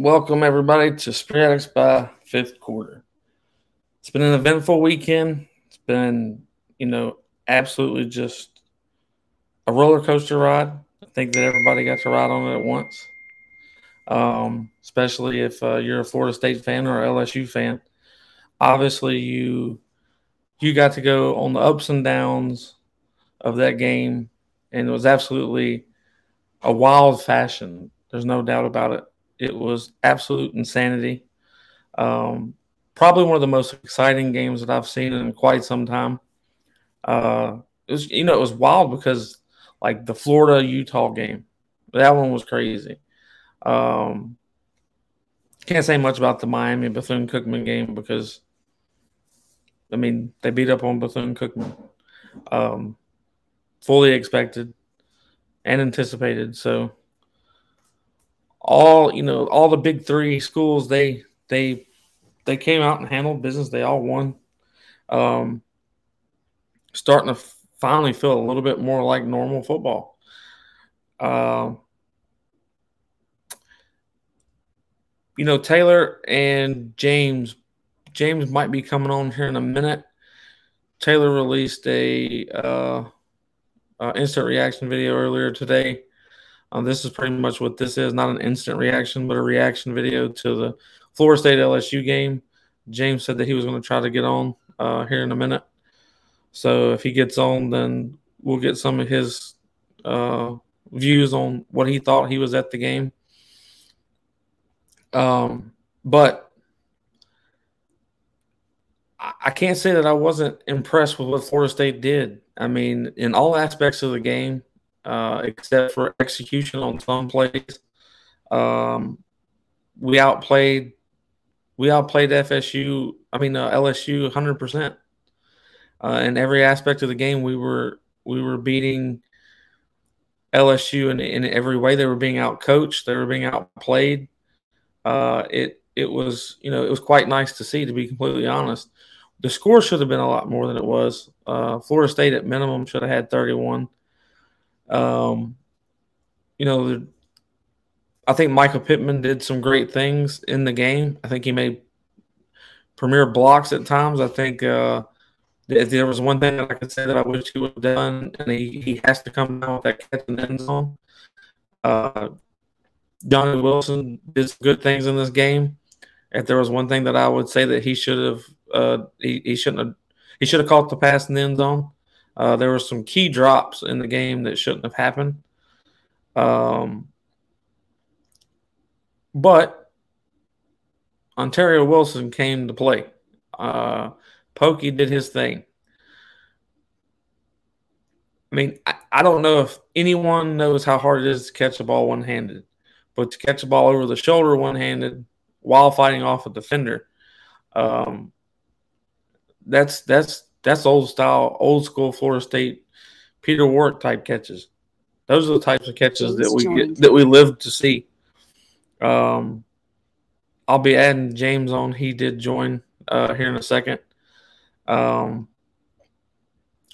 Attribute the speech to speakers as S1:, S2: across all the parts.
S1: Welcome everybody to Spread by fifth quarter. It's been an eventful weekend. It's been, you know, absolutely just a roller coaster ride. I think that everybody got to ride on it at once. Um, especially if uh, you're a Florida State fan or LSU fan. Obviously, you you got to go on the ups and downs of that game, and it was absolutely a wild fashion. There's no doubt about it. It was absolute insanity. Um, probably one of the most exciting games that I've seen in quite some time. Uh, it was, you know, it was wild because like the Florida Utah game, that one was crazy. Um, can't say much about the Miami Bethune Cookman game because, I mean, they beat up on Bethune Cookman. Um, fully expected and anticipated. So, all you know, all the big three schools they they they came out and handled business. They all won. Um, starting to finally feel a little bit more like normal football. Uh, you know, Taylor and James. James might be coming on here in a minute. Taylor released a uh, uh, instant reaction video earlier today um, this is pretty much what this is not an instant reaction, but a reaction video to the Florida State LSU game. James said that he was going to try to get on uh, here in a minute. So if he gets on, then we'll get some of his uh, views on what he thought he was at the game. Um, but I can't say that I wasn't impressed with what Florida State did. I mean, in all aspects of the game, uh, except for execution on some plays. Um, we outplayed we outplayed FSU. I mean uh, LSU 100 uh, percent. In every aspect of the game, we were we were beating LSU in, in every way. They were being outcoached. They were being outplayed. Uh, it it was you know it was quite nice to see. To be completely honest, the score should have been a lot more than it was. Uh, Florida State at minimum should have had 31. Um, you know, I think Michael Pittman did some great things in the game. I think he made premier blocks at times. I think uh, if there was one thing that I could say that I wish he would have done, and he, he has to come down with that catch in the end zone. Uh, Johnny Wilson did good things in this game. If there was one thing that I would say that he should have, uh, he, he shouldn't have, he should have caught the pass in the end zone. Uh, there were some key drops in the game that shouldn't have happened. Um, but Ontaria Wilson came to play. Uh, Pokey did his thing. I mean, I, I, don't know if anyone knows how hard it is to catch a ball one handed, but to catch a ball over the shoulder one handed while fighting off a defender, um, that's that's that's old style, old school Florida State Peter Warrick type catches. Those are the types of catches that we get that we live to see. Um, I'll be adding James on. He did join uh, here in a second. Um,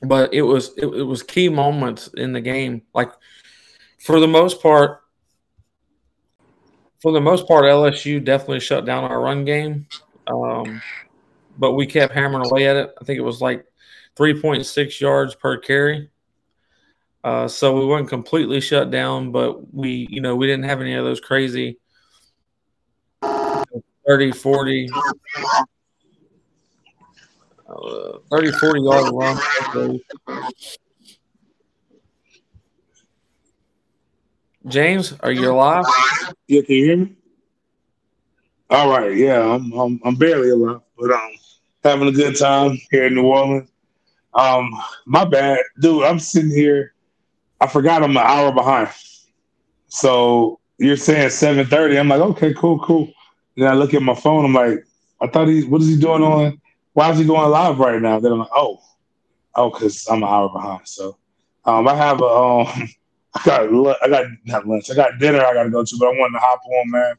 S1: but it was it, it was key moments in the game. Like for the most part, for the most part, LSU definitely shut down our run game. Um, but we kept hammering away at it. I think it was like 3.6 yards per carry. Uh, so we weren't completely shut down, but we, you know, we didn't have any of those crazy 30, 40, uh, 30, 40 yard runs. James, are you alive?
S2: Yeah, can you hear me? All right, yeah, I'm I'm, I'm barely alive, but um, having a good time here in New Orleans. Um, my bad, dude. I'm sitting here. I forgot I'm an hour behind. So you're saying 7:30. I'm like, okay, cool, cool. Then I look at my phone. I'm like, I thought he's. What is he doing on? Why is he going live right now? Then I'm like, oh, oh, because I'm an hour behind. So um, I have a. Um, I got I got not lunch. I got dinner I got to go to, but I wanted to hop on, man,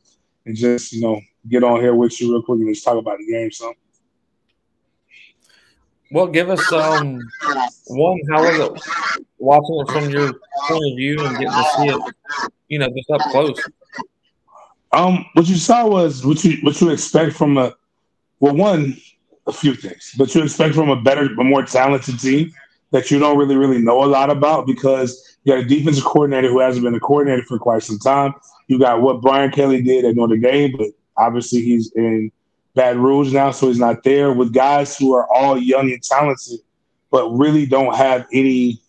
S2: and just you know get on here with you real quick and just talk about the game. So.
S1: Well, give us um one. How was it watching it from your point of view and getting to see it, you know, just up close?
S2: Um, what you saw was what you what you expect from a well, one, a few things, but you expect from a better, a more talented team that you don't really, really know a lot about because you got a defensive coordinator who hasn't been a coordinator for quite some time. You got what Brian Kelly did at Notre Dame, but obviously he's in Baton Rouge now, so he's not there. With guys who are all young and talented, but really don't have any.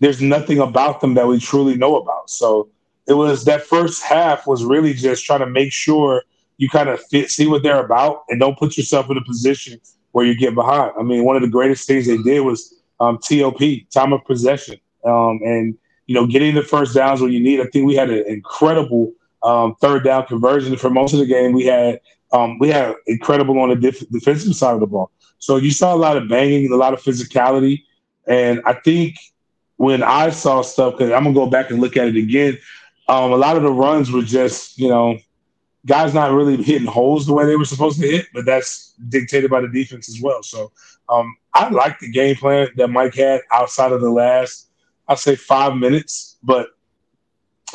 S2: There's nothing about them that we truly know about. So it was that first half was really just trying to make sure you kind of fit, see what they're about, and don't put yourself in a position where you get behind. I mean, one of the greatest things they did was um, TOP, time of possession, um, and you know, getting the first downs when you need. I think we had an incredible um, third down conversion for most of the game. We had um, we had incredible on the def- defensive side of the ball. So you saw a lot of banging, and a lot of physicality, and I think when I saw stuff, because I'm gonna go back and look at it again. Um, a lot of the runs were just, you know, guys not really hitting holes the way they were supposed to hit, but that's dictated by the defense as well. So um, I like the game plan that Mike had outside of the last, I'd say five minutes, but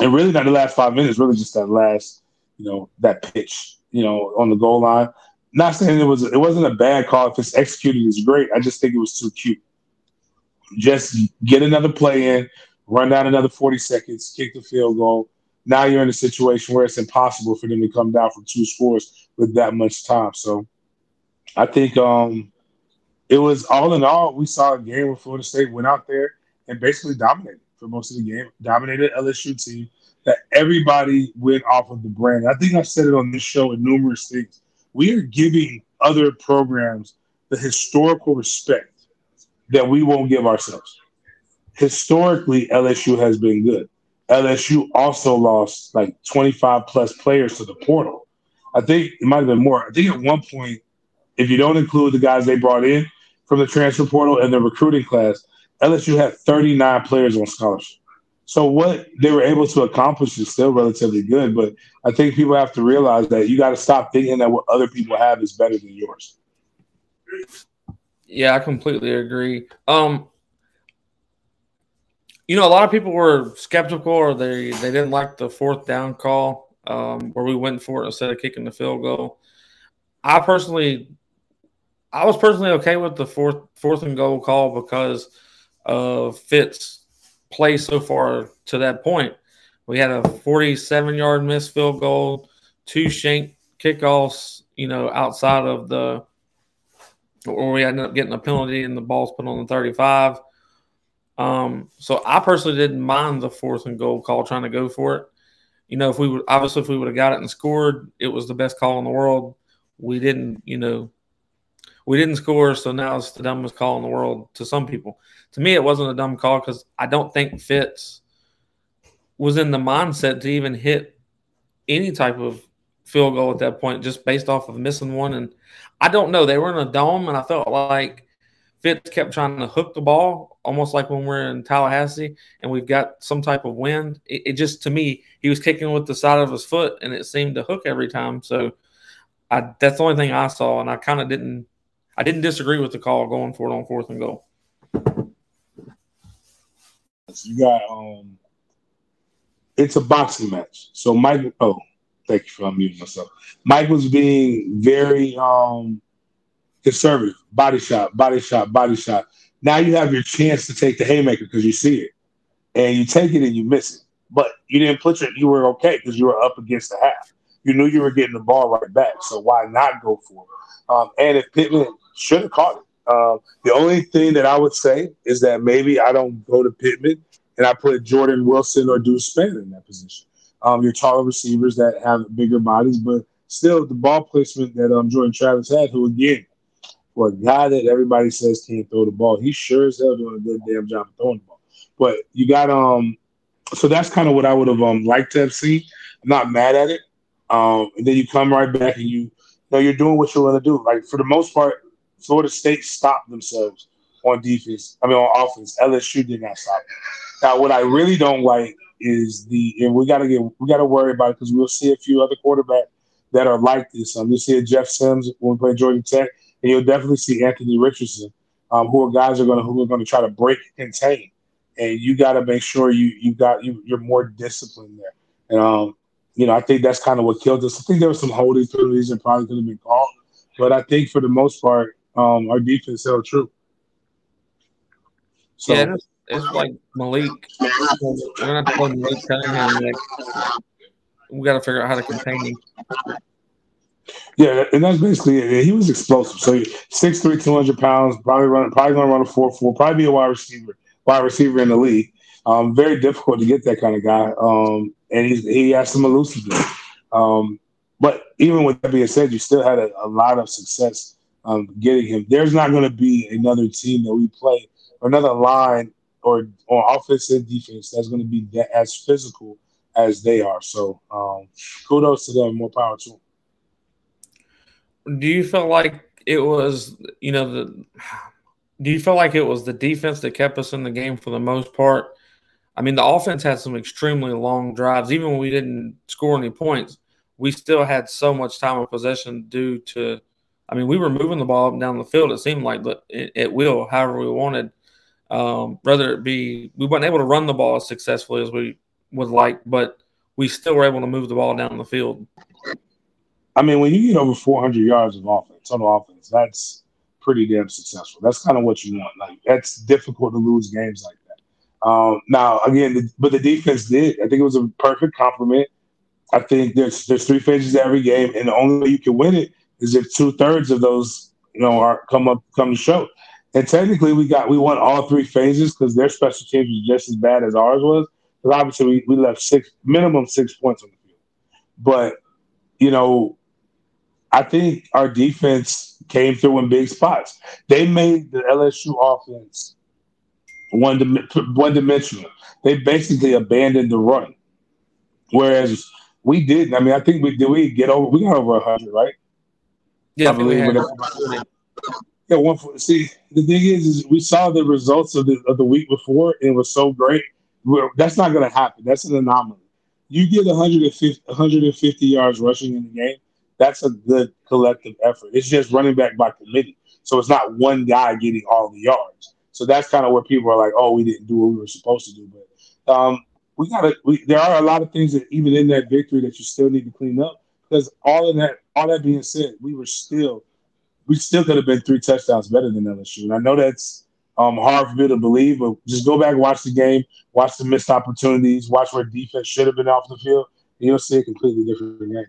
S2: and really not the last five minutes, really just that last, you know, that pitch, you know, on the goal line. Not saying it was it wasn't a bad call. If it's executed, it's great. I just think it was too cute. Just get another play in, run down another 40 seconds, kick the field goal now you're in a situation where it's impossible for them to come down from two scores with that much time. So I think um, it was all in all, we saw a game where Florida State went out there and basically dominated for most of the game, dominated LSU team that everybody went off of the brand. I think I've said it on this show in numerous things. We are giving other programs the historical respect that we won't give ourselves. Historically, LSU has been good. LSU also lost like 25 plus players to the portal. I think it might have been more. I think at one point, if you don't include the guys they brought in from the transfer portal and the recruiting class, LSU had 39 players on scholarship. So what they were able to accomplish is still relatively good, but I think people have to realize that you got to stop thinking that what other people have is better than yours.
S1: Yeah, I completely agree. Um, you know, a lot of people were skeptical or they, they didn't like the fourth down call um, where we went for it instead of kicking the field goal. I personally, I was personally okay with the fourth fourth and goal call because of Fitz play so far to that point. We had a 47 yard missed field goal, two shank kickoffs, you know, outside of the, or we ended up getting a penalty and the ball's put on the 35. Um, so I personally didn't mind the fourth and goal call trying to go for it. You know, if we would obviously if we would have got it and scored, it was the best call in the world. We didn't, you know, we didn't score, so now it's the dumbest call in the world to some people. To me, it wasn't a dumb call because I don't think Fitz was in the mindset to even hit any type of field goal at that point, just based off of missing one. And I don't know. They were in a dome, and I felt like Fitz kept trying to hook the ball, almost like when we're in Tallahassee and we've got some type of wind. It, it, just, to me, he was kicking with the side of his foot and it seemed to hook every time. So I, that's the only thing I saw. And I kind of didn't, I didn't disagree with the call going for it on fourth and goal.
S2: You got, um, it's a boxing match. So Mike, oh, thank you for unmuting myself. Mike was being very, um, conservative, body shot, body shot, body shot. Now you have your chance to take the haymaker because you see it, and you take it and you miss it. But you didn't put it. you were okay because you were up against the half. You knew you were getting the ball right back, so why not go for it? Um, and if Pittman should have caught it, um, the only thing that I would say is that maybe I don't go to Pittman and I put Jordan Wilson or Deuce Spanner in that position. Um, your taller receivers that have bigger bodies, but still the ball placement that um, Jordan Travis had, who again for a guy that everybody says can't throw the ball, he sure as hell doing a good damn job of throwing the ball. But you got um, so that's kind of what I would have um liked to have seen. I'm not mad at it. Um, and then you come right back and you, you know you're doing what you're gonna do. Like for the most part, Florida State stopped themselves on defense. I mean on offense. LSU did not stop. Now what I really don't like is the and we gotta get we gotta worry about it because we'll see a few other quarterbacks that are like this. Um, you'll see Jeff Sims when we play Georgia Tech and you'll definitely see Anthony Richardson, um, who are guys are going to who are going to try to break and contain, and you got to make sure you you got you you're more disciplined there. And um, you know, I think that's kind of what killed us. I think there were some holding penalties that probably could have been called, but I think for the most part, um, our defense held true.
S1: So, yeah, it's, it's like Malik. We're gonna have to play Malik Cunningham next. We got to figure out how to contain him.
S2: Yeah, and that's basically it. He was explosive. So 6'3", 200 pounds, probably running, probably going to run a four four, probably be a wide receiver, wide receiver in the league. Um, very difficult to get that kind of guy. Um, and he's, he has some elusiveness. Um, but even with that being said, you still had a, a lot of success um, getting him. There's not going to be another team that we play or another line or or and defense that's going to be that, as physical as they are. So um, kudos to them. More power to them
S1: do you feel like it was you know the do you feel like it was the defense that kept us in the game for the most part i mean the offense had some extremely long drives even when we didn't score any points we still had so much time of possession due to i mean we were moving the ball up and down the field it seemed like but it, will however we wanted um, it be we weren't able to run the ball as successfully as we would like but we still were able to move the ball down the field
S2: I mean, when you get over 400 yards of offense, total offense, that's pretty damn successful. That's kind of what you want. Like that's difficult to lose games like that. Um, now, again, the, but the defense did. I think it was a perfect compliment. I think there's there's three phases to every game, and the only way you can win it is if two thirds of those you know are come up come to show. And technically, we got we won all three phases because their special teams was just as bad as ours was. But obviously, we, we left six minimum six points on the field. But you know, I think our defense came through in big spots. They made the LSU offense one one dimensional. They basically abandoned the run, whereas we didn't. I mean, I think we did. We get over. We got over hundred, right?
S1: Yeah, I believe.
S2: yeah, one. See, the thing is, is we saw the results of the of the week before, and it was so great. We're, that's not going to happen. That's an anomaly. You get 150, 150 yards rushing in the game that's a good collective effort. It's just running back by committee. So it's not one guy getting all the yards. So that's kind of where people are like, oh, we didn't do what we were supposed to do. But um, we got to, there are a lot of things that even in that victory that you still need to clean up. Because all of that, all that being said, we were still, we still could have been three touchdowns better than LSU. And I know that's um, hard for me to believe, but just go back, watch the game, watch the missed opportunities, watch where defense should have been off the field, and you'll see a completely different game.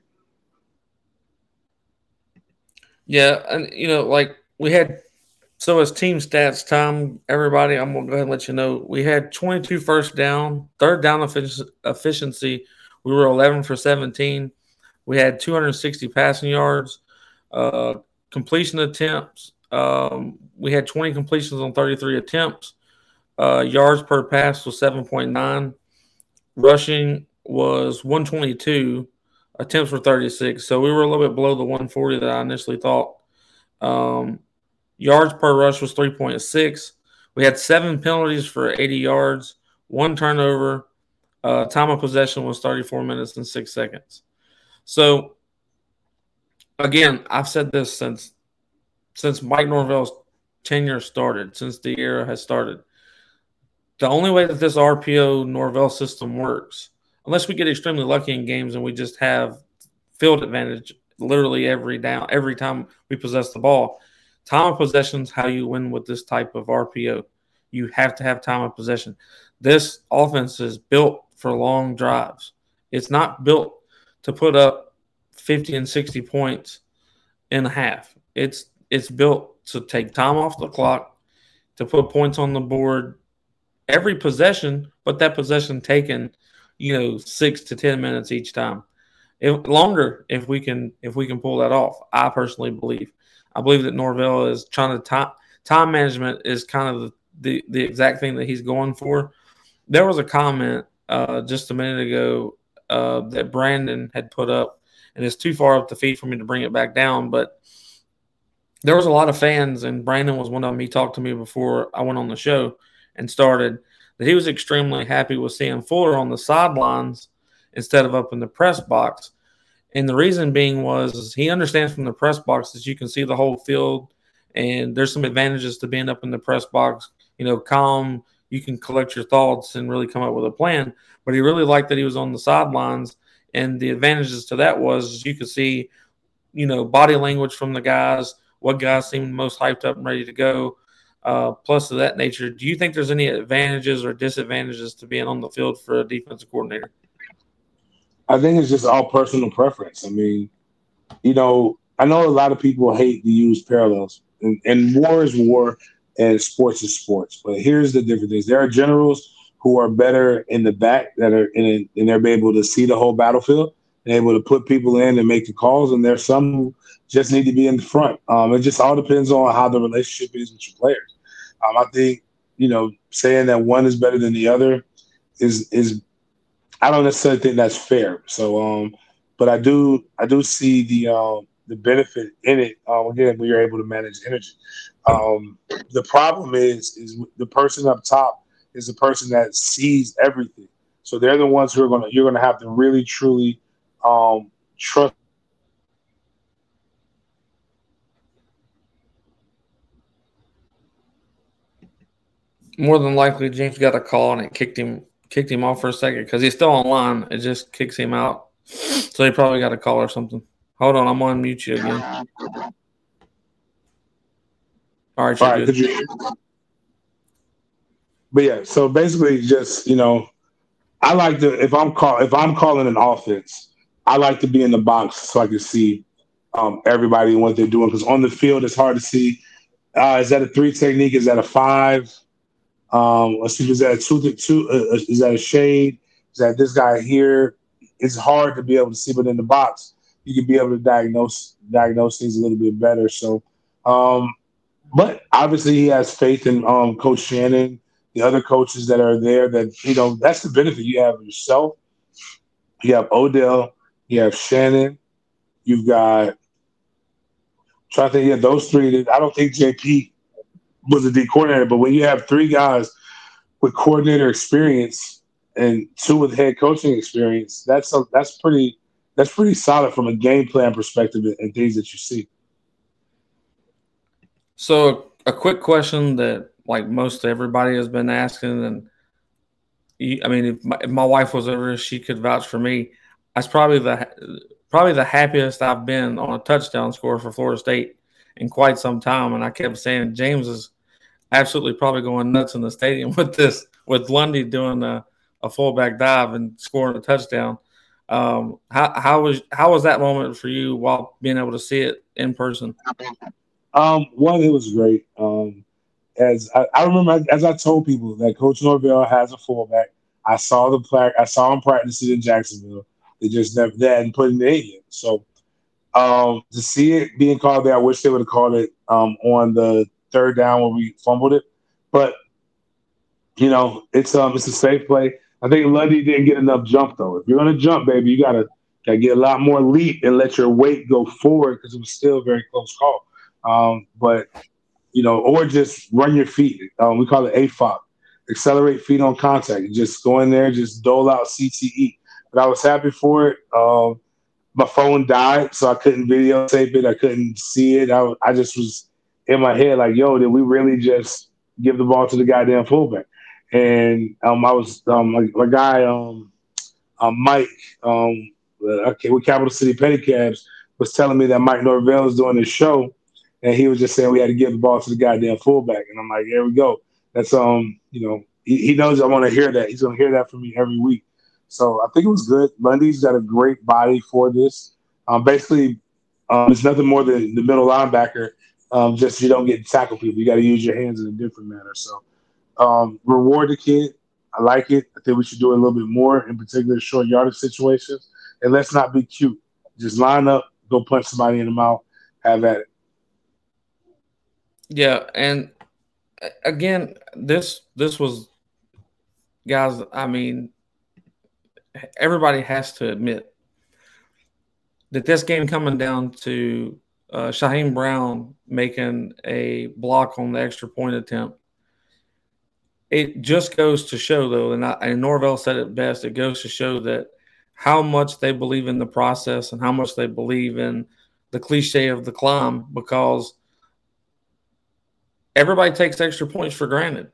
S1: Yeah, and you know, like we had so as team stats time, everybody, I'm gonna go ahead and let you know we had 22 first down, third down efficiency. We were 11 for 17. We had 260 passing yards, uh, completion attempts. Um, we had 20 completions on 33 attempts. Uh, yards per pass was 7.9. Rushing was 122 attempts were 36. So we were a little bit below the 140 that I initially thought. Um, yards per rush was 3.6. We had seven penalties for 80 yards, one turnover. Uh, time of possession was 34 minutes and six seconds. So, again, I've said this since since Mike Norvell's tenure started, since the era has started. The only way that this RPO Norvell system works unless we get extremely lucky in games and we just have field advantage literally every down every time we possess the ball. Time of possession is how you win with this type of RPO. You have to have time of possession. This offense is built for long drives. It's not built to put up 50 and 60 points in a half. It's it's built to take time off the clock, to put points on the board every possession, but that possession taken you know six to ten minutes each time. If, longer if we can if we can pull that off i personally believe. I believe that norvell is trying to time time management is kind of the, the, the exact thing that he's going for. There was a comment uh, just a minute ago uh, that brandon had put up and it's too far up the feed for me to bring it back down but there was a lot of fans and brandon was one of them he talked to me before i went on the show and started that he was extremely happy with seeing Fuller on the sidelines instead of up in the press box. And the reason being was he understands from the press box that you can see the whole field, and there's some advantages to being up in the press box. You know, calm, you can collect your thoughts and really come up with a plan. But he really liked that he was on the sidelines And the advantages to that was you could see, you know, body language from the guys, what guys seemed most hyped up and ready to go. Uh, plus of that nature, do you think there's any advantages or disadvantages to being on the field for a defensive coordinator?
S2: I think it's just all personal preference. I mean, you know, I know a lot of people hate to use parallels, and, and war is war, and sports is sports. But here's the difference: there are generals who are better in the back that are in, and they're able to see the whole battlefield, and able to put people in and make the calls. And there's some who just need to be in the front. Um, it just all depends on how the relationship is with your players. Um, I think you know saying that one is better than the other is is I don't necessarily think that's fair. So, um, but I do I do see the um, the benefit in it. Um, again, we are able to manage energy. Um, the problem is is the person up top is the person that sees everything. So they're the ones who are gonna you're gonna have to really truly um, trust.
S1: More than likely, James got a call and it kicked him kicked him off for a second because he's still online. It just kicks him out. So he probably got a call or something. Hold on, I'm on mute you again. All right, All right you...
S2: But yeah, so basically, just you know, I like to if I'm call if I'm calling an offense, I like to be in the box so I can see um, everybody and what they're doing because on the field it's hard to see. Uh, is that a three technique? Is that a five? Um, let's see, is that a two? two uh, uh, is that a shade? Is that this guy here? It's hard to be able to see, but in the box, you can be able to diagnose diagnose things a little bit better. So, um, but obviously, he has faith in um, Coach Shannon, the other coaches that are there. That you know, that's the benefit you have yourself. You have Odell, you have Shannon, you've got. Trying to think, yeah, those three. I don't think JP was a D coordinator, but when you have three guys with coordinator experience and two with head coaching experience, that's a, that's pretty that's pretty solid from a game plan perspective and things that you see.
S1: So, a quick question that like most everybody has been asking, and I mean, if my, if my wife was ever, she could vouch for me. That's probably the probably the happiest I've been on a touchdown score for Florida State in quite some time. And I kept saying James is absolutely probably going nuts in the stadium with this, with Lundy doing a, a fullback dive and scoring a touchdown. Um, how, how was how was that moment for you while being able to see it in person?
S2: Um, one, it was great. Um, as I, I remember, as I told people that Coach Norvell has a fullback. I saw the plaque. I saw him practicing in Jacksonville. They just never they hadn't put in yet. So um, to see it being called there, I wish they would have called it um, on the third down where we fumbled it. But you know, it's um it's a safe play. I think Lundy didn't get enough jump though. If you're gonna jump, baby, you gotta gotta get a lot more leap and let your weight go forward because it was still a very close call. Um, but you know, or just run your feet. Um, we call it AFOC, accelerate feet on contact. just go in there, just dole out CTE. But I was happy for it. Um, my phone died, so I couldn't videotape it. I couldn't see it. I, I just was in my head like, yo, did we really just give the ball to the goddamn fullback? And um, I was um, my, my guy, um, um, Mike, um, okay, with Capital City Pedicabs, was telling me that Mike Norvell is doing this show, and he was just saying we had to give the ball to the goddamn fullback. And I'm like, here we go. That's um, you know, he, he knows I want to hear that. He's gonna hear that from me every week. So I think it was good. Lundy's got a great body for this. Um, basically, um, it's nothing more than the middle linebacker. Um, just you don't get tackle people. You got to use your hands in a different manner. So um, reward the kid. I like it. I think we should do it a little bit more, in particular short yardage situations. And let's not be cute. Just line up, go punch somebody in the mouth, have at it.
S1: Yeah, and again, this this was guys. I mean, everybody has to admit that this game coming down to uh, Shyheim Brown making a block on the extra point attempt. It just goes to show, though, and, I, and Norvell said it best. It goes to show that how much they believe in the process and how much they believe in the cliche of the climb, because everybody takes extra points for granted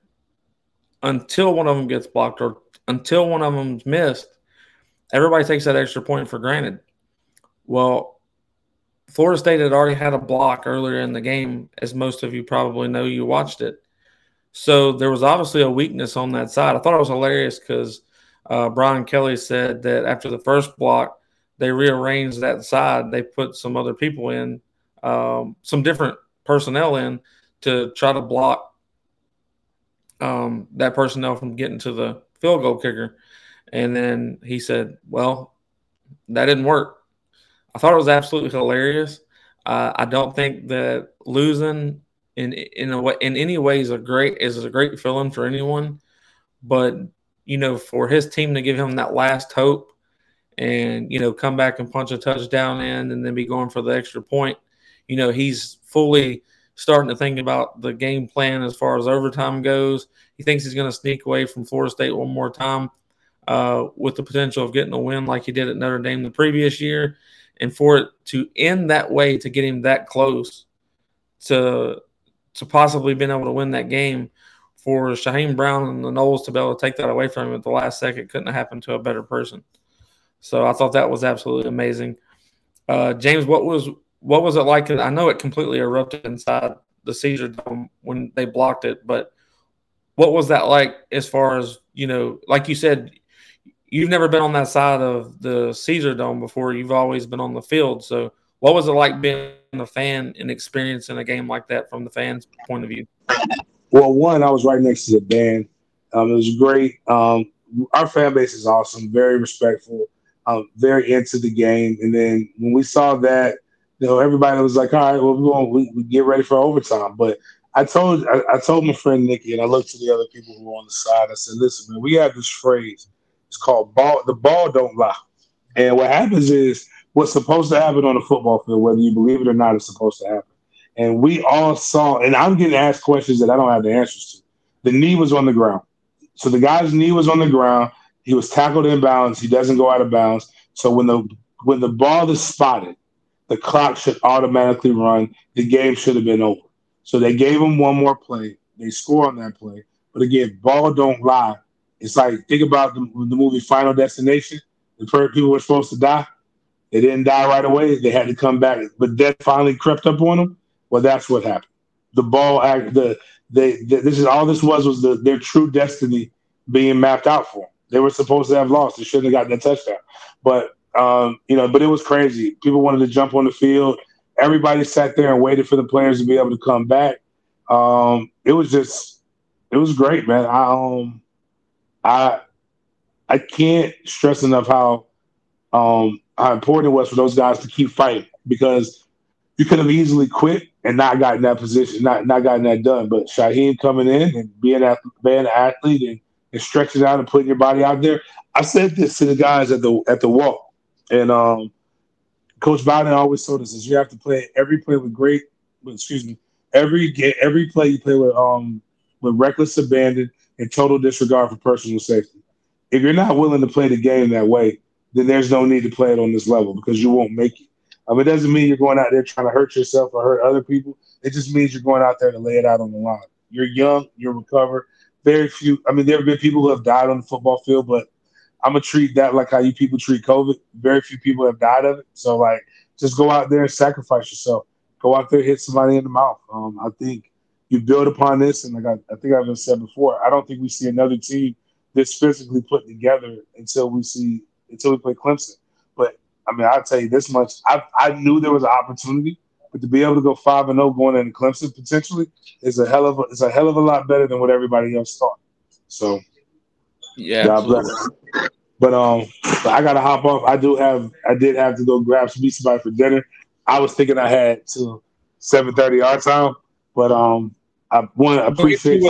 S1: until one of them gets blocked or until one of them's missed everybody takes that extra point for granted. Well, Florida State had already had a block earlier in the game, as most of you probably know. You watched it. So there was obviously a weakness on that side. I thought it was hilarious because uh, Brian Kelly said that after the first block, they rearranged that side. They put some other people in, um, some different personnel in to try to block um, that personnel from getting to the field goal kicker. And then he said, Well, that didn't work. I thought it was absolutely hilarious. Uh, I don't think that losing in in a way in any way is a great is a great feeling for anyone, but you know, for his team to give him that last hope and you know come back and punch a touchdown in and then be going for the extra point, you know, he's fully starting to think about the game plan as far as overtime goes. He thinks he's going to sneak away from Florida State one more time uh, with the potential of getting a win like he did at Notre Dame the previous year. And for it to end that way, to get him that close to to possibly being able to win that game, for Shyheim Brown and the Noles to be able to take that away from him at the last second couldn't have happened to a better person. So I thought that was absolutely amazing. Uh, James, what was what was it like? I know it completely erupted inside the Caesar Dome when they blocked it, but what was that like as far as you know? Like you said, you've never been on that side of the Caesar Dome before. You've always been on the field. So, what was it like being a fan and experiencing a game like that from the fans' point of view?
S2: Well, one, I was right next to the band. Um, it was great. Um, our fan base is awesome, very respectful, um, very into the game. And then when we saw that, you know, everybody was like, "All right, well, we're going we, we get ready for overtime." But I told I, I, told my friend Nikki, and I looked to the other people who were on the side. I said, "Listen, man, we have this phrase. It's called ball. The ball don't lie. And what happens is what's supposed to happen on the football field, whether you believe it or not, is supposed to happen. And we all saw, and I'm getting asked questions that I don't have the answers to. The knee was on the ground. So the guy's knee was on the ground. He was tackled in bounds. He doesn't go out of bounds. So when the when the ball is spotted, the clock should automatically run. The game should have been over. So they gave him one more play. They score on that play. But again, ball don't lie. It's like think about the, the movie Final Destination. The people were supposed to die. They didn't die right away. They had to come back, but death finally crept up on them. Well, that's what happened. The ball act the they, they this is all this was was the, their true destiny being mapped out for them. They were supposed to have lost. They shouldn't have gotten that touchdown. But um, you know, but it was crazy. People wanted to jump on the field. Everybody sat there and waited for the players to be able to come back. Um, it was just it was great, man. I um I I can't stress enough how um how important it was for those guys to keep fighting because you could have easily quit and not gotten that position, not not gotten that done. But Shaheen coming in and being a being an athlete and, and stretching out and putting your body out there. I said this to the guys at the at the walk, and um, Coach Bowden always told us is you have to play every play with great, excuse me, every every play you play with um with reckless abandon and total disregard for personal safety. If you're not willing to play the game that way, then there's no need to play it on this level because you won't make it. Um, it doesn't mean you're going out there trying to hurt yourself or hurt other people. It just means you're going out there to lay it out on the line. You're young, you're recovered. Very few. I mean, there have been people who have died on the football field, but I'm gonna treat that like how you people treat COVID. Very few people have died of it. So like, just go out there and sacrifice yourself. Go out there, hit somebody in the mouth. Um, I think you build upon this, and like I, I think I've said before, I don't think we see another team this physically put together until we see until we play Clemson. But I mean, I'll tell you this much: I I knew there was an opportunity, but to be able to go five and zero oh going into Clemson potentially is a hell of a is a hell of a lot better than what everybody else thought. So,
S1: yeah, God bless.
S2: But um, I gotta hop off. I do have I did have to go grab some meet somebody for dinner. I was thinking I had to seven thirty our time, but um, I want to appreciate.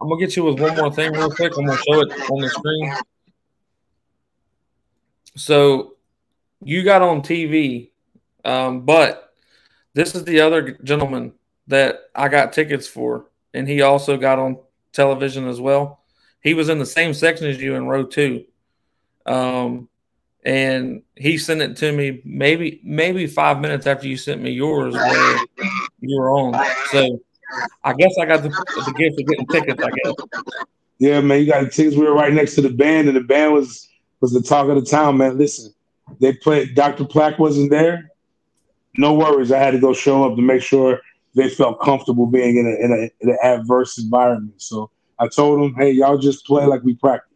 S1: I'm gonna get you with one more thing real quick. I'm gonna show it on the screen. So you got on TV, um, but this is the other gentleman that I got tickets for, and he also got on television as well. He was in the same section as you in row two, um, and he sent it to me maybe maybe five minutes after you sent me yours where you were on. So I guess I got the, the gift of getting tickets. I guess.
S2: Yeah, man, you got the tickets. We were right next to the band, and the band was was the talk of the town, man. Listen, they played. Dr. Plack wasn't there. No worries. I had to go show up to make sure they felt comfortable being in, a, in, a, in an adverse environment. So I told them, hey, y'all just play like we practice.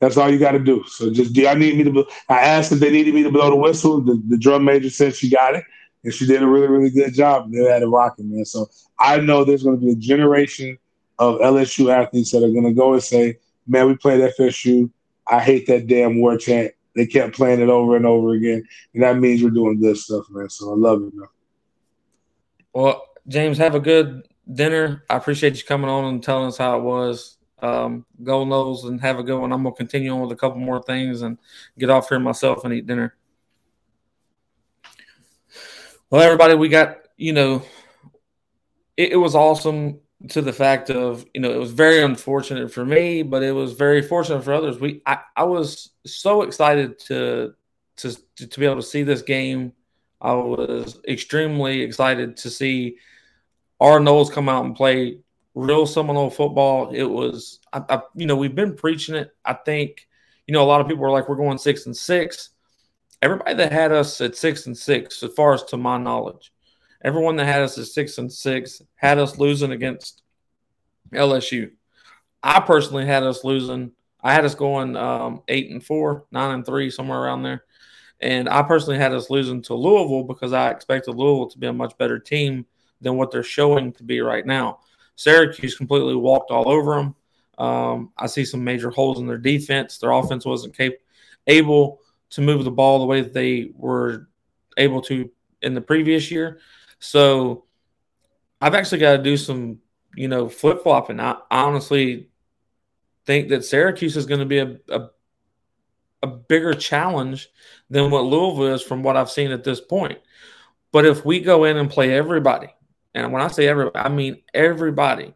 S2: That's all you got to do. So just do I need me to? I asked if they needed me to blow the whistle. The, the drum major said she got it, and she did a really really good job. They had it rocking, man. So I know there's going to be a generation of LSU athletes that are going to go and say, "Man, we played FSU. I hate that damn war chant. They kept playing it over and over again, and that means we're doing good stuff, man. So I love it, man.
S1: Well, James, have a good dinner. I appreciate you coming on and telling us how it was. Um, go Noles and have a good one. I'm gonna continue on with a couple more things and get off here myself and eat dinner. Well, everybody, we got you know, it, it was awesome to the fact of you know it was very unfortunate for me, but it was very fortunate for others. We I, I was so excited to to to be able to see this game. I was extremely excited to see our Noles come out and play real Seminole football. It was, I, I, you know, we've been preaching it. I think, you know, a lot of people are like, we're going six and six. Everybody that had us at six and six, as far as to my knowledge, everyone that had us at six and six had us losing against LSU. I personally had us losing. I had us going um, eight and four, nine and three, somewhere around there. And I personally had us losing to Louisville because I expected Louisville to be a much better team than what they're showing to be right now. Syracuse completely walked all over them. Um, I see some major holes in their defense. Their offense wasn't cap- able to move the ball the way that they were able to in the previous year. So I've actually got to do some, you know, flip flopping. I, honestly think that Syracuse is going to be a, a, a bigger challenge than what Louisville is from what I've seen at this point. But if we go in and play everybody, and when I say everybody, I mean everybody,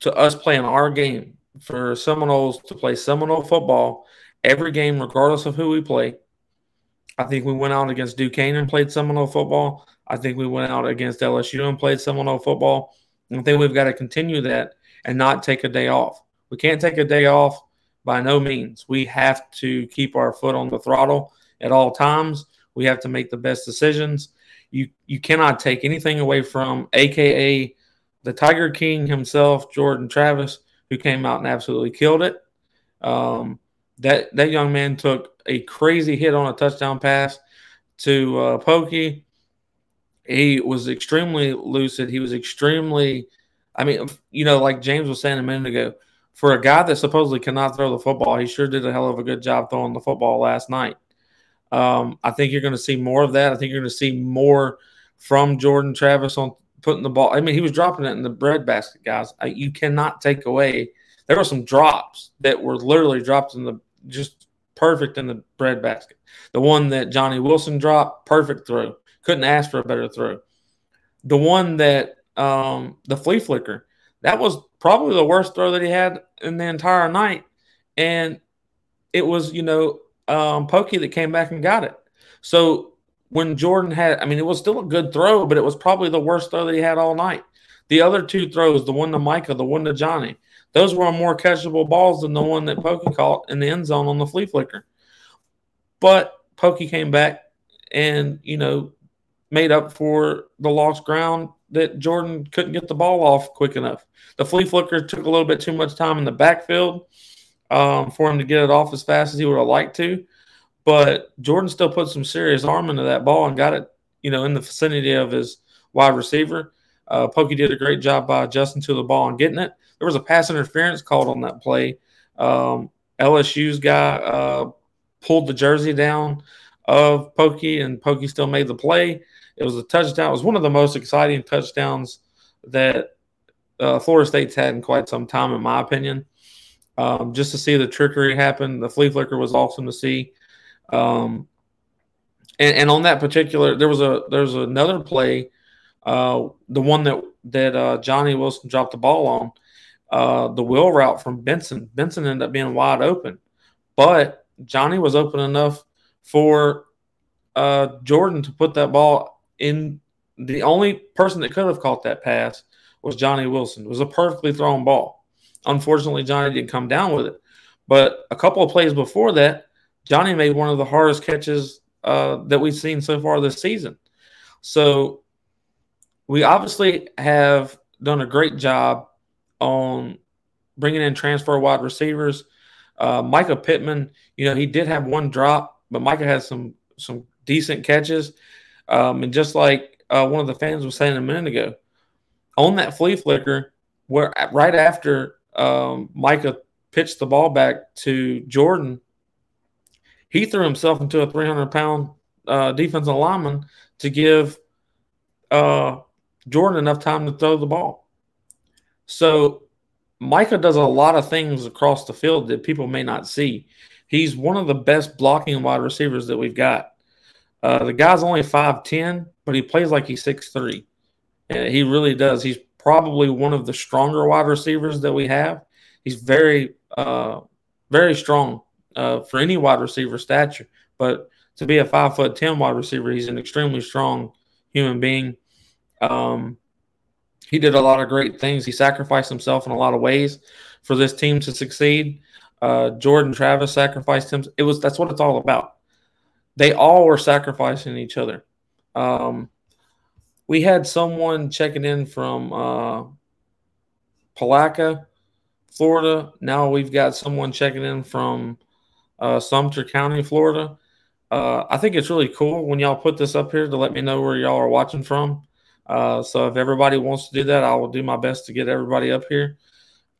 S1: to us playing our game for Seminoles to play Seminole football every game, regardless of who we play. I think we went out against Duquesne and played Seminole football. I think we went out against LSU and played Seminole football. And I think we've got to continue that and not take a day off. We can't take a day off by no means. We have to keep our foot on the throttle at all times. We have to make the best decisions you you cannot take anything away from AKA the Tiger King himself, Jordan Travis, who came out and absolutely killed it. Um, that that young man took a crazy hit on a touchdown pass to uh, Pokey. He was extremely lucid. He was extremely, I mean, you know, like James was saying a minute ago, for a guy that supposedly cannot throw the football, he sure did a hell of a good job throwing the football last night. Um, I think you're going to see more of that. I think you're going to see more from Jordan Travis on putting the ball. I mean, he was dropping it in the bread basket, guys. I, you cannot take away. There were some drops that were literally dropped in the just perfect in the bread basket. The one that Johnny Wilson dropped, perfect throw. Couldn't ask for a better throw. The one that um, the flea flicker, that was probably the worst throw that he had in the entire night. And it was, you know, um, Pokey that came back and got it. So when Jordan had, I mean, it was still a good throw, but it was probably the worst throw that he had all night. The other two throws, the one to Mycah, the one to Johnny, those were more catchable balls than the one that Pokey caught in the end zone on the flea flicker. But Pokey came back and, you know, made up for the lost ground that Jordan couldn't get the ball off quick enough. The flea flicker took a little bit too much time in the backfield um, for him to get it off as fast as he would have liked to. But Jordan still put some serious arm into that ball and got it, you know, in the vicinity of his wide receiver. Uh, Pokey did a great job by adjusting to the ball and getting it. There was a pass interference called on that play. Um, LSU's guy uh, pulled the jersey down of Pokey, and Pokey still made the play. It was a touchdown. It was one of the most exciting touchdowns that uh, Florida State's had in quite some time, in my opinion um, just to see the trickery happen. The flea flicker was awesome to see. Um, and, and on that particular, there was a there was another play, uh, the one that that uh, Johnny Wilson dropped the ball on, uh, the wheel route from Benson. Benson ended up being wide open, but Johnny was open enough for uh, Jordan to put that ball in. The only person that could have caught that pass was Johnny Wilson. It was a perfectly thrown ball. Unfortunately, Johnny didn't come down with it. But a couple of plays before that, Johnny made one of the hardest catches uh, that we've seen so far this season. So we obviously have done a great job on bringing in transfer wide receivers. Uh, Mycah Pittman, you know, he did have one drop, but Mycah had some some decent catches. Um, and just like uh, one of the fans was saying a minute ago, on that flea flicker, where right after um, Mycah pitched the ball back to Jordan, he threw himself into a 300 pound uh, defensive lineman to give uh, Jordan enough time to throw the ball. So Mycah does a lot of things across the field that people may not see. He's one of the best blocking wide receivers that we've got. Uh, the guy's only 5'10, but he plays like he's 6'3. And he really does. He's probably one of the stronger wide receivers that we have. He's very, uh, very strong uh, for any wide receiver stature. But to be a five foot ten wide receiver, he's an extremely strong human being. Um, he did a lot of great things. He sacrificed himself in a lot of ways for this team to succeed. Uh, Jordan Travis sacrificed him. It was that's what it's all about. They all were sacrificing each other. Um, we had someone checking in from uh, Palatka, Florida. Now we've got someone checking in from uh, Sumter County, Florida. Uh, I think it's really cool when y'all put this up here to let me know where y'all are watching from. Uh, so if everybody wants to do that, I will do my best to get everybody up here.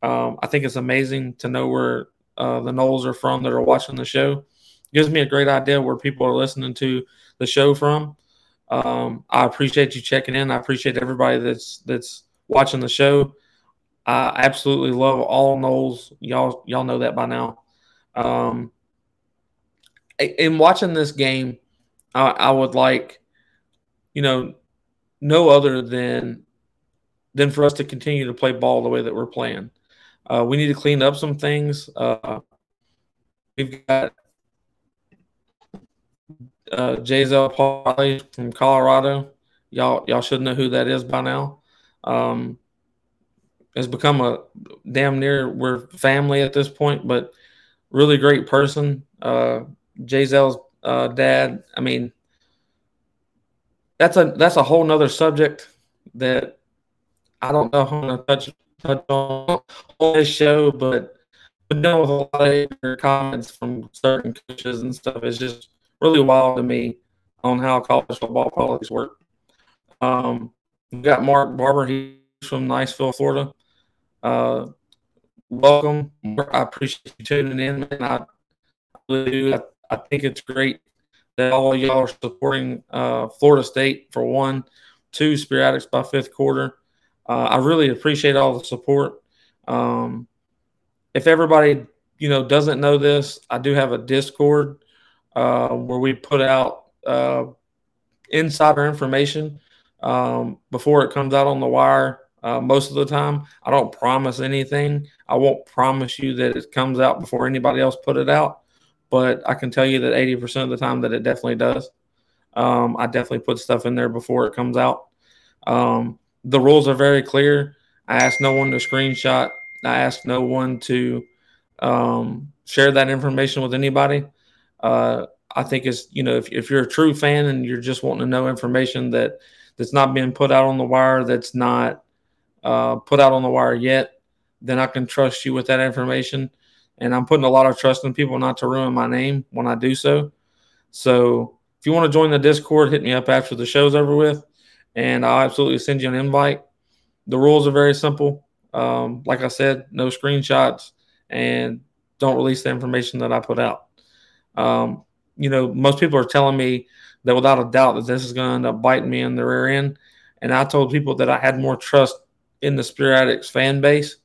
S1: Um, I think it's amazing to know where uh, the Noles are from that are watching the show. gives me a great idea where people are listening to the show from. Um, I appreciate you checking in. I appreciate everybody that's that's watching the show. I absolutely love all Noles. Y'all y'all know that by now. Um, in watching this game, I, I would like, you know, no other than than for us to continue to play ball the way that we're playing. Uh, we need to clean up some things. Uh, we've got uh, Jazel Parley from Colorado. Y'all, y'all should know who that is by now. Um, has become a damn near we're family at this point, but really great person. Uh, Jazel's uh, dad. I mean, that's a that's a whole nother subject that I don't know how to touch touch on on this show, but but know with a lot of comments from certain coaches and stuff is just really wild to me on how college football politics work. Um, we've got Mark Barber. He's from Niceville, Florida. Uh, welcome. I appreciate you tuning in, man. I really do. I, I think it's great that all y'all are supporting uh, Florida State for one, two Spear by fifth quarter. Uh, I really appreciate all the support. Um, if everybody you know doesn't know this, I do have a Discord uh, where we put out uh, insider information um, before it comes out on the wire. Uh, most of the time, I don't promise anything. I won't promise you that it comes out before anybody else put it out but I can tell you that 80% of the time that it definitely does. Um, I definitely put stuff in there before it comes out. Um, the rules are very clear. I ask no one to screenshot. I ask no one to um, share that information with anybody. Uh, I think it's you know if, if you're a true fan and you're just wanting to know information that that's not being put out on the wire, that's not uh, put out on the wire yet, then I can trust you with that information and I'm putting a lot of trust in people not to ruin my name when I do so. So if you want to join the Discord, hit me up after the show's over with, and I'll absolutely send you an invite. The rules are very simple. Um, like I said, no screenshots, and don't release the information that I put out. Um, you know, most people are telling me that without a doubt that this is going to end up biting me in the rear end. And I told people that I had more trust in the Spear Addicts fan base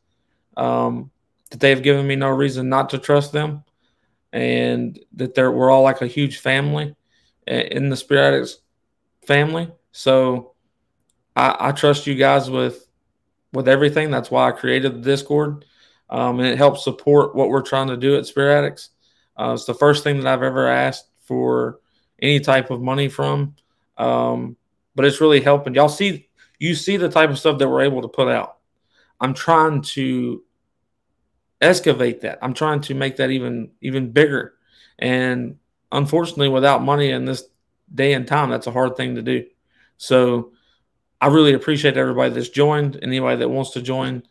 S1: um, that they've given me no reason not to trust them, and that they're we're all like a huge family in the Spear Addicts family. So I, I trust you guys with with everything. That's why I created the Discord, um, and it helps support what we're trying to do at Spear Addicts. Uh, it's the first thing that I've ever asked for any type of money from, um, but it's really helping. Y'all see, you see the type of stuff that we're able to put out. I'm trying to excavate that. I'm trying to make that even even bigger. And unfortunately, without money in this day and time, that's a hard thing to do. So I really appreciate everybody that's joined. Anybody that wants to join,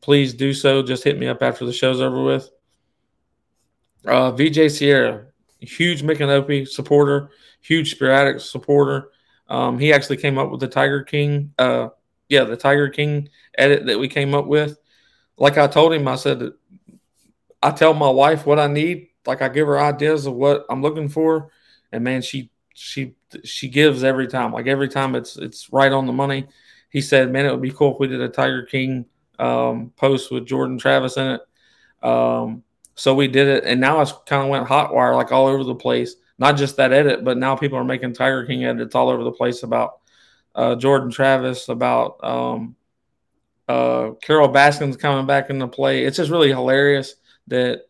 S1: please do so. Just hit me up after the show's over with. Uh, VJ Sierra, huge Micanopy supporter, huge Spear supporter. Um, he actually came up with the Tiger King, uh, yeah, the Tiger King edit that we came up with. Like I told him, I said, I tell my wife what I need. Like I give her ideas of what I'm looking for, and man, she she she gives every time. Like every time, it's it's right on the money. He said, "Man, it would be cool if we did a Tiger King um, post with Jordan Travis in it." Um, so we did it, and now it's kind of went hot wire like all over the place. Not just that edit, but now people are making Tiger King edits all over the place about uh, Jordan Travis, about um, uh, Carole Baskins coming back into play. It's just really hilarious that,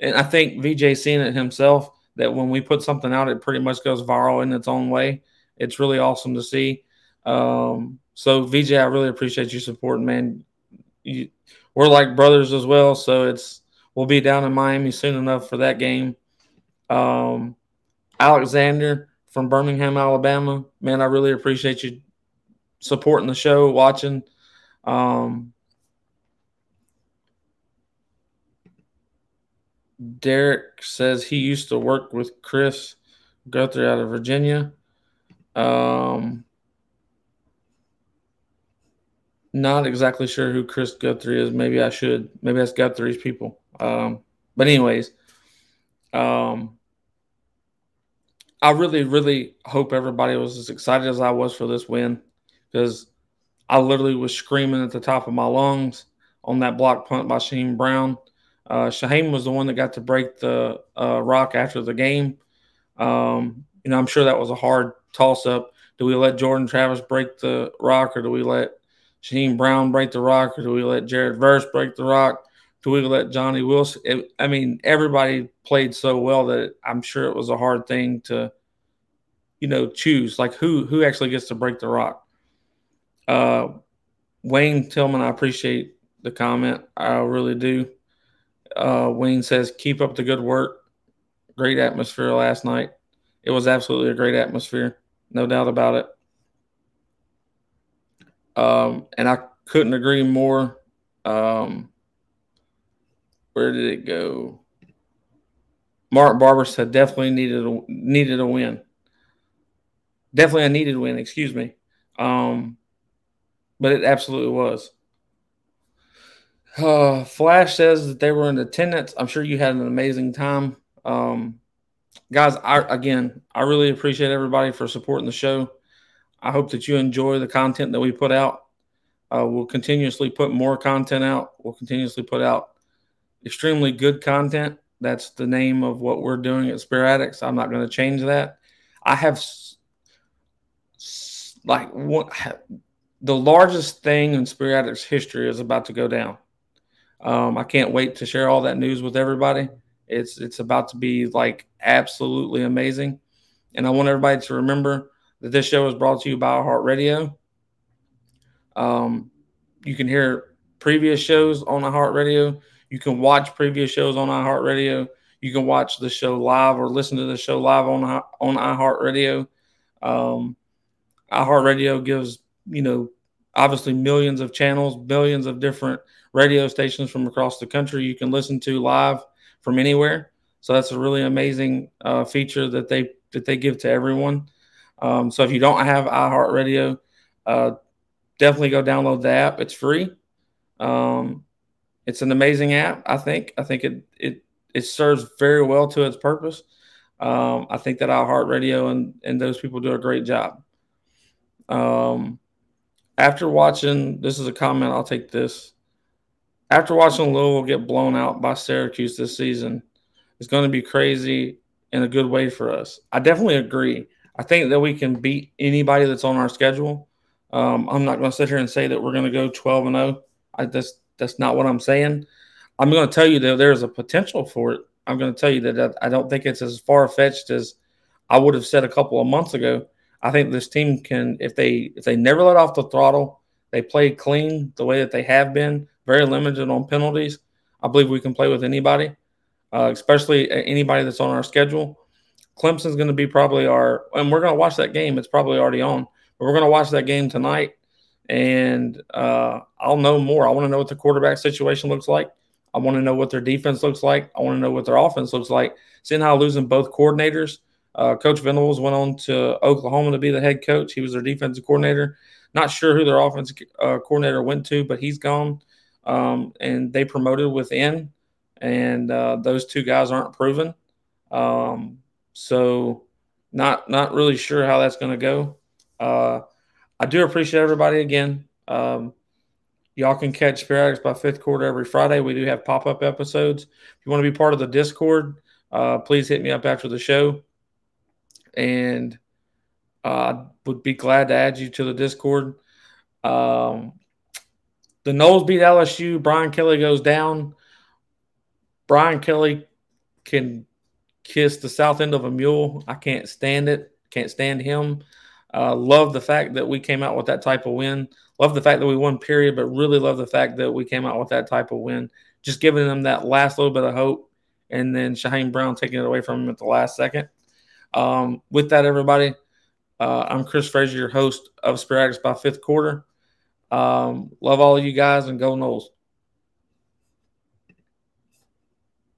S1: and I think VJ seeing it himself that when we put something out, it pretty much goes viral in its own way. It's really awesome to see. Um, so VJ, I really appreciate you supporting, man. You, we're like brothers as well, so it's we'll be down in Miami soon enough for that game. Um, Alexander from Birmingham, Alabama, man, I really appreciate you supporting the show, watching. Um, Derek says he used to work with Chris Guthrie out of Virginia. Um, not exactly sure who Chris Guthrie is. Maybe I should. Maybe that's Guthrie's people. Um, but anyways, um, I really, really hope everybody was as excited as I was for this win because I literally was screaming at the top of my lungs on that block punt by Shyheim Brown. Uh, Shyheim was the one that got to break the uh, rock after the game. Um, you know, I'm sure that was a hard toss up. Do we let Jordan Travis break the rock, or do we let Shyheim Brown break the rock, or do we let Jared Verse break the rock? Do we let Johnny Wilson? It, I mean, everybody played so well that I'm sure it was a hard thing to, you know, choose like who who actually gets to break the rock. Uh, Wayne Tillman, I appreciate the comment. I really do. Uh, Wayne says, keep up the good work. Great atmosphere last night. It was absolutely a great atmosphere, no doubt about it. Um, and I couldn't agree more. Um, where did it go? Mark Barber said definitely needed a, needed a win. Definitely a needed win, excuse me. Um, but it absolutely was. Uh, Flash says that they were in attendance. I'm sure you had an amazing time. Um, guys, I, again, I really appreciate everybody for supporting the show. I hope that you enjoy the content that we put out. Uh, we'll continuously put more content out. We'll continuously put out extremely good content. That's the name of what we're doing at Spear Addicts. I'm not going to change that. I have like what the largest thing in Spear Addicts history is about to go down. Um, I can't wait to share all that news with everybody. It's it's about to be like absolutely amazing, and I want everybody to remember that this show is brought to you by iHeartRadio. Um, you can hear previous shows on iHeartRadio. You can watch previous shows on iHeartRadio. You can watch the show live or listen to the show live on on iHeartRadio. Um, iHeartRadio gives you know obviously millions of channels, billions of different radio stations from across the country you can listen to live from anywhere. So that's a really amazing uh, feature that they that they give to everyone. Um, so if you don't have iHeartRadio, uh, definitely go download the app. It's free. Um, it's an amazing app. I think. I think it it it serves very well to its purpose. Um, I think that iHeartRadio and and those people do a great job. Um, after watching, this is a comment. I'll take this after watching Louisville get blown out by Syracuse this season, it's going to be crazy in a good way for us. I definitely agree. I think that we can beat anybody that's on our schedule. Um, I'm not going to sit here and say that we're going to go 12 and 0. I that's that's not what I'm saying. I'm going to tell you that there's a potential for it. I'm going to tell you that I don't think it's as far fetched as I would have said a couple of months ago. I think this team can, if they if they never let off the throttle, they play clean the way that they have been, very limited on penalties. I believe we can play with anybody, uh, especially anybody that's on our schedule. Clemson's going to be probably our, and we're going to watch that game. It's probably already on, but we're going to watch that game tonight, and uh, I'll know more. I want to know what the quarterback situation looks like. I want to know what their defense looks like. I want to know what their offense looks like. Seeing how losing both coordinators, uh, Coach Venables went on to Oklahoma to be the head coach. He was their defensive coordinator. Not sure who their offensive uh, coordinator went to, but he's gone. Um, and they promoted within, and uh, those two guys aren't proven. Um, so, not not really sure how that's going to go. I do appreciate everybody again. Um, y'all can catch Spear by fifth quarter every Friday. We do have pop up episodes. If you want to be part of the Discord, uh, please hit me up after the show, and I uh, would be glad to add you to the Discord. Um, the Noles beat LSU. Brian Kelly goes down. Brian Kelly can kiss the south end of a mule. I can't stand it. Can't stand him. Uh, love the fact that we came out with that type of win. Love the fact that we won, period, but really love the fact that we came out with that type of win. Just giving them that last little bit of hope, and then Shyheim Brown taking it away from him at the last second. Um, with that, everybody, uh, I'm Chris Frazier, your host of Spear by Fifth Quarter. Um, love all of you guys and go Noles.